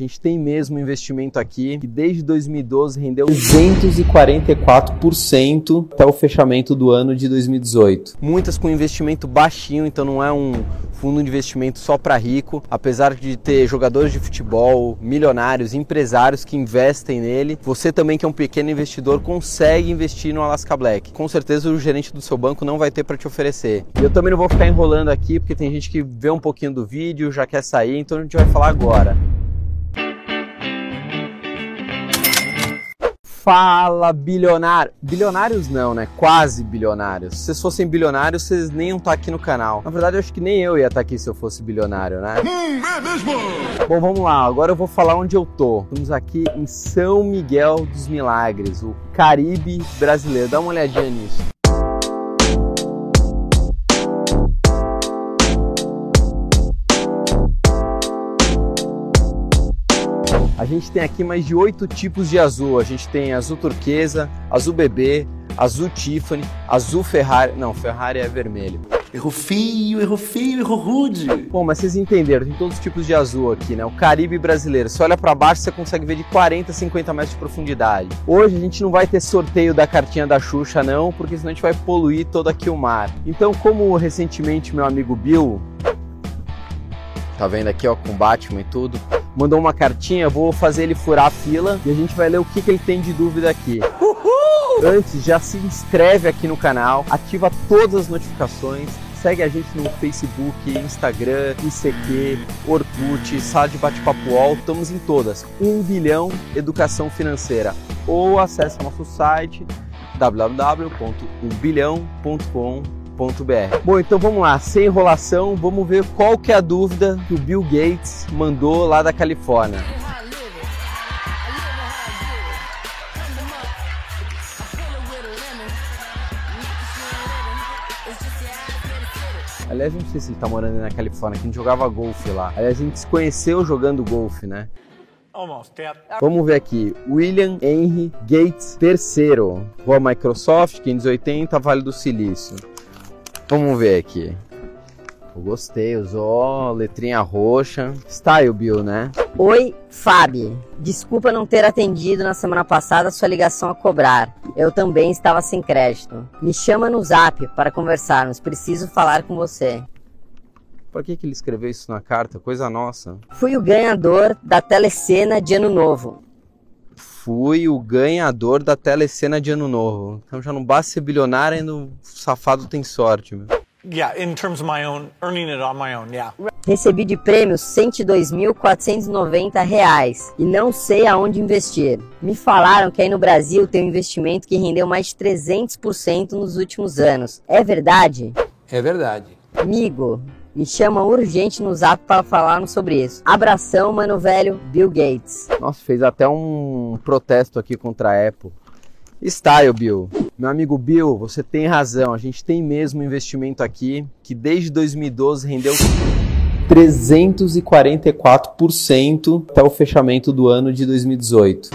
gente tem mesmo um investimento aqui que desde 2012 rendeu 244% até o fechamento do ano de 2018. Muitas com investimento baixinho, então não é um fundo de investimento só para rico, apesar de ter jogadores de futebol, milionários, empresários que investem nele, você também que é um pequeno investidor consegue investir no Alaska Black. Com certeza o gerente do seu banco não vai ter para te oferecer. E eu também não vou ficar enrolando aqui porque tem gente que vê um pouquinho do vídeo, já quer sair, então a gente vai falar agora. Fala bilionário. Bilionários não, né? Quase bilionários. Se vocês fossem bilionários, vocês nem iam estar aqui no canal. Na verdade, eu acho que nem eu ia estar aqui se eu fosse bilionário, né? Hum, é mesmo? Bom, vamos lá. Agora eu vou falar onde eu tô. Estamos aqui em São Miguel dos Milagres, o Caribe brasileiro. Dá uma olhadinha nisso. A gente tem aqui mais de oito tipos de azul. A gente tem azul turquesa, azul bebê, azul Tiffany, azul Ferrari. Não, Ferrari é vermelho. Errou feio, errou feio, errou rude. Bom, mas vocês entenderam, tem todos os tipos de azul aqui, né? O Caribe brasileiro. Você olha para baixo, você consegue ver de 40 a 50 metros de profundidade. Hoje a gente não vai ter sorteio da cartinha da Xuxa, não, porque senão a gente vai poluir todo aqui o mar. Então, como recentemente meu amigo Bill, tá vendo aqui, ó, com Batman e tudo, mandou uma cartinha, vou fazer ele furar a fila e a gente vai ler o que, que ele tem de dúvida aqui. Uhul! Antes, já se inscreve aqui no canal, ativa todas as notificações, segue a gente no Facebook, Instagram, ICQ, Orkut, Sala de Bate-Papo UOL, estamos em todas. 1 bilhão Educação Financeira. Ou acesse nosso site www.umbilhão.com.br Bom, então vamos lá, sem enrolação, vamos ver qual que é a dúvida que o Bill Gates mandou lá da Califórnia. Aliás, não sei se ele tá morando na Califórnia, que a gente jogava golfe lá. Aliás, a gente se conheceu jogando golfe, né? Vamos ver aqui. William Henry Gates III. Rua Microsoft, 580, Vale do Silício. Vamos ver aqui. Eu gostei, usou letrinha roxa. Style Bill, né? Oi, Fábio. Desculpa não ter atendido na semana passada sua ligação a cobrar. Eu também estava sem crédito. Me chama no zap para conversarmos. Preciso falar com você. Por que, que ele escreveu isso na carta? Coisa nossa. Fui o ganhador da telecena de Ano Novo fui o ganhador da telecena de ano novo. Então já não basta ser bilionário, ainda o safado tem sorte, meu. Yeah, in terms of my own, earning it on my own, yeah. Recebi de prêmio 102.490 reais e não sei aonde investir. Me falaram que aí no Brasil tem um investimento que rendeu mais de 300% nos últimos anos. É verdade? É verdade. Amigo, me chama urgente no zap para falar sobre isso. Abração, mano velho, Bill Gates. Nossa, fez até um protesto aqui contra a Apple. Style, Bill. Meu amigo Bill, você tem razão. A gente tem mesmo um investimento aqui que desde 2012 rendeu 344% até o fechamento do ano de 2018.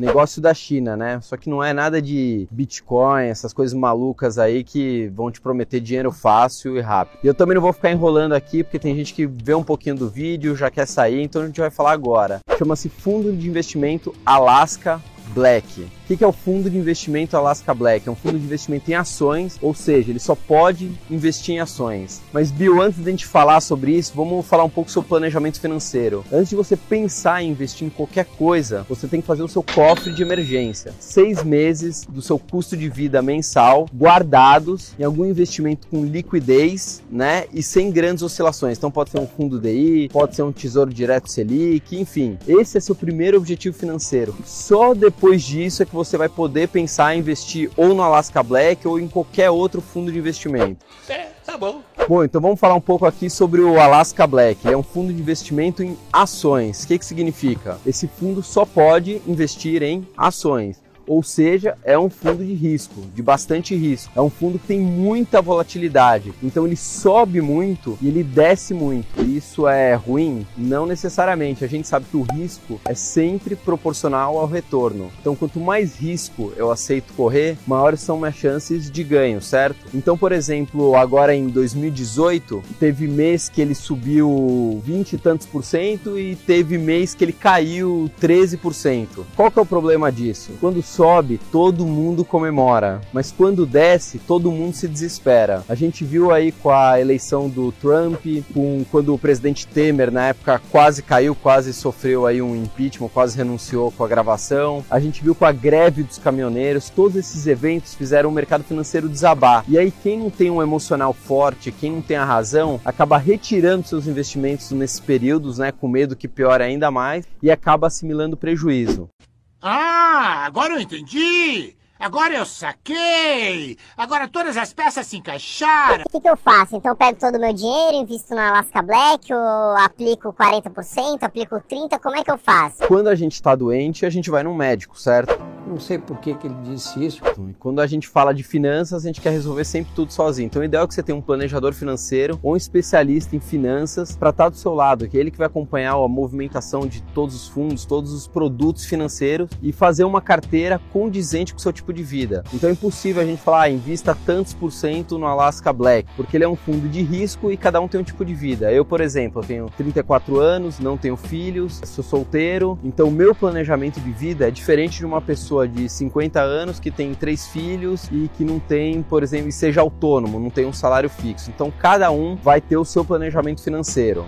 Negócio da China, né? Só que não é nada de Bitcoin, essas coisas malucas aí que vão te prometer dinheiro fácil e rápido. E eu também não vou ficar enrolando aqui, porque tem gente que vê um pouquinho do vídeo, já quer sair, então a gente vai falar agora. Chama-se Fundo de Investimento Alaska Black. O que é o fundo de investimento Alaska Black? É um fundo de investimento em ações, ou seja, ele só pode investir em ações. Mas, Bill, antes de a gente falar sobre isso, vamos falar um pouco sobre planejamento financeiro. Antes de você pensar em investir em qualquer coisa, você tem que fazer o seu cofre de emergência. Seis meses do seu custo de vida mensal guardados em algum investimento com liquidez, né? E sem grandes oscilações. Então, pode ser um fundo DI, pode ser um tesouro direto Selic, enfim. Esse é seu primeiro objetivo financeiro. Só depois disso é que você vai poder pensar em investir ou no Alaska Black ou em qualquer outro fundo de investimento. É, tá bom. Bom, então vamos falar um pouco aqui sobre o Alaska Black. Ele é um fundo de investimento em ações. O que, que significa? Esse fundo só pode investir em ações. Ou seja, é um fundo de risco, de bastante risco. É um fundo que tem muita volatilidade. Então ele sobe muito e ele desce muito. Isso é ruim? Não necessariamente. A gente sabe que o risco é sempre proporcional ao retorno. Então quanto mais risco eu aceito correr, maiores são minhas chances de ganho, certo? Então, por exemplo, agora em 2018, teve mês que ele subiu 20 e tantos por cento e teve mês que ele caiu 13%. Qual que é o problema disso? Quando todo mundo comemora, mas quando desce, todo mundo se desespera. A gente viu aí com a eleição do Trump, com quando o presidente Temer na época quase caiu, quase sofreu aí um impeachment, quase renunciou com a gravação. A gente viu com a greve dos caminhoneiros, todos esses eventos fizeram o mercado financeiro desabar. E aí quem não tem um emocional forte, quem não tem a razão, acaba retirando seus investimentos nesses períodos, né, com medo que piore ainda mais e acaba assimilando prejuízo. Ah, agora eu entendi! Agora eu saquei! Agora todas as peças se encaixaram! O que, que eu faço? Então eu pego todo o meu dinheiro, invisto na Alaska Black, ou aplico 40%, aplico 30%, como é que eu faço? Quando a gente está doente, a gente vai num médico, certo? Não sei por que, que ele disse isso. Quando a gente fala de finanças, a gente quer resolver sempre tudo sozinho. Então, o ideal é que você tenha um planejador financeiro ou um especialista em finanças para estar do seu lado, que é ele que vai acompanhar a movimentação de todos os fundos, todos os produtos financeiros e fazer uma carteira condizente com o seu tipo de vida. Então, é impossível a gente falar, ah, invista tantos por cento no Alaska Black, porque ele é um fundo de risco e cada um tem um tipo de vida. Eu, por exemplo, tenho 34 anos, não tenho filhos, sou solteiro, então o meu planejamento de vida é diferente de uma pessoa pessoa de 50 anos que tem três filhos e que não tem, por exemplo, seja autônomo, não tem um salário fixo. Então cada um vai ter o seu planejamento financeiro.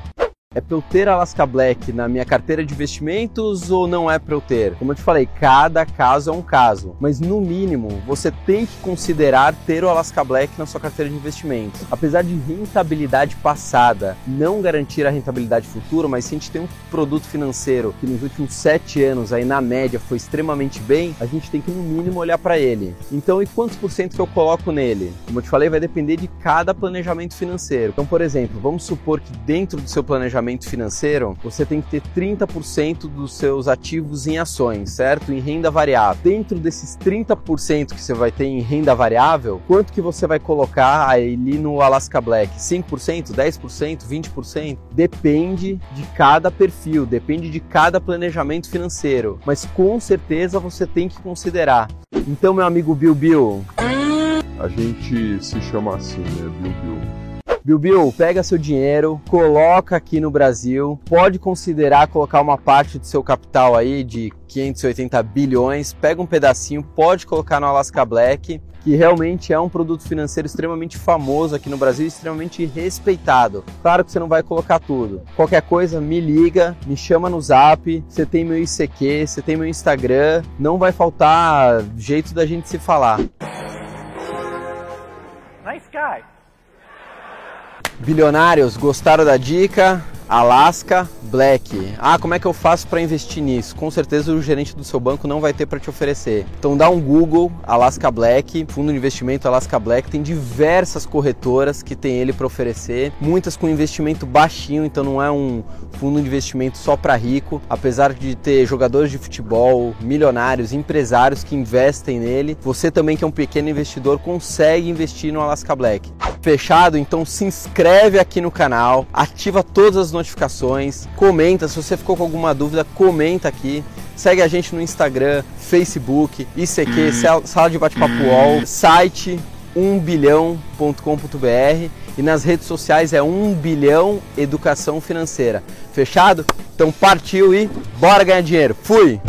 É para eu ter Alaska Black na minha carteira de investimentos ou não é para eu ter? Como eu te falei, cada caso é um caso, mas no mínimo você tem que considerar ter o Alaska Black na sua carteira de investimentos. Apesar de rentabilidade passada não garantir a rentabilidade futura, mas se a gente tem um produto financeiro que nos últimos sete anos aí na média foi extremamente bem, a gente tem que no mínimo olhar para ele. Então, e quantos por cento que eu coloco nele? Como eu te falei, vai depender de cada planejamento financeiro. Então, por exemplo, vamos supor que dentro do seu planejamento planejamento financeiro, você tem que ter 30% dos seus ativos em ações, certo? Em renda variável. Dentro desses 30% que você vai ter em renda variável, quanto que você vai colocar ali no Alaska Black? 5%, 10%, 20%? Depende de cada perfil, depende de cada planejamento financeiro, mas com certeza você tem que considerar. Então, meu amigo Bill Bill, a gente se chama assim, né, Bill Bill. Bilbil, pega seu dinheiro, coloca aqui no Brasil, pode considerar colocar uma parte do seu capital aí de 580 bilhões, pega um pedacinho, pode colocar no Alaska Black, que realmente é um produto financeiro extremamente famoso aqui no Brasil, extremamente respeitado. Claro que você não vai colocar tudo. Qualquer coisa, me liga, me chama no Zap, você tem meu ICQ, você tem meu Instagram, não vai faltar jeito da gente se falar. Bilionários, gostaram da dica? Alaska Black. Ah, como é que eu faço para investir nisso? Com certeza o gerente do seu banco não vai ter para te oferecer. Então dá um Google Alaska Black, fundo de investimento Alaska Black, tem diversas corretoras que tem ele para oferecer, muitas com investimento baixinho, então não é um fundo de investimento só para rico, apesar de ter jogadores de futebol, milionários, empresários que investem nele. Você também que é um pequeno investidor consegue investir no Alaska Black. Fechado? Então se inscreve aqui no canal, ativa todas as notificações, comenta, se você ficou com alguma dúvida, comenta aqui. Segue a gente no Instagram, Facebook, ICQ, Sala de Bate-Papo UOL, site 1bilhão.com.br e nas redes sociais é 1 bilhão educação financeira. Fechado? Então partiu e bora ganhar dinheiro. Fui!